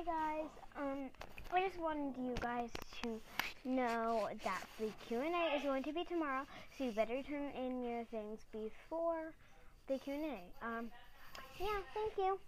Hey guys, um, I just wanted you guys to know that the Q&A is going to be tomorrow, so you better turn in your things before the Q&A. Um, yeah, thank you.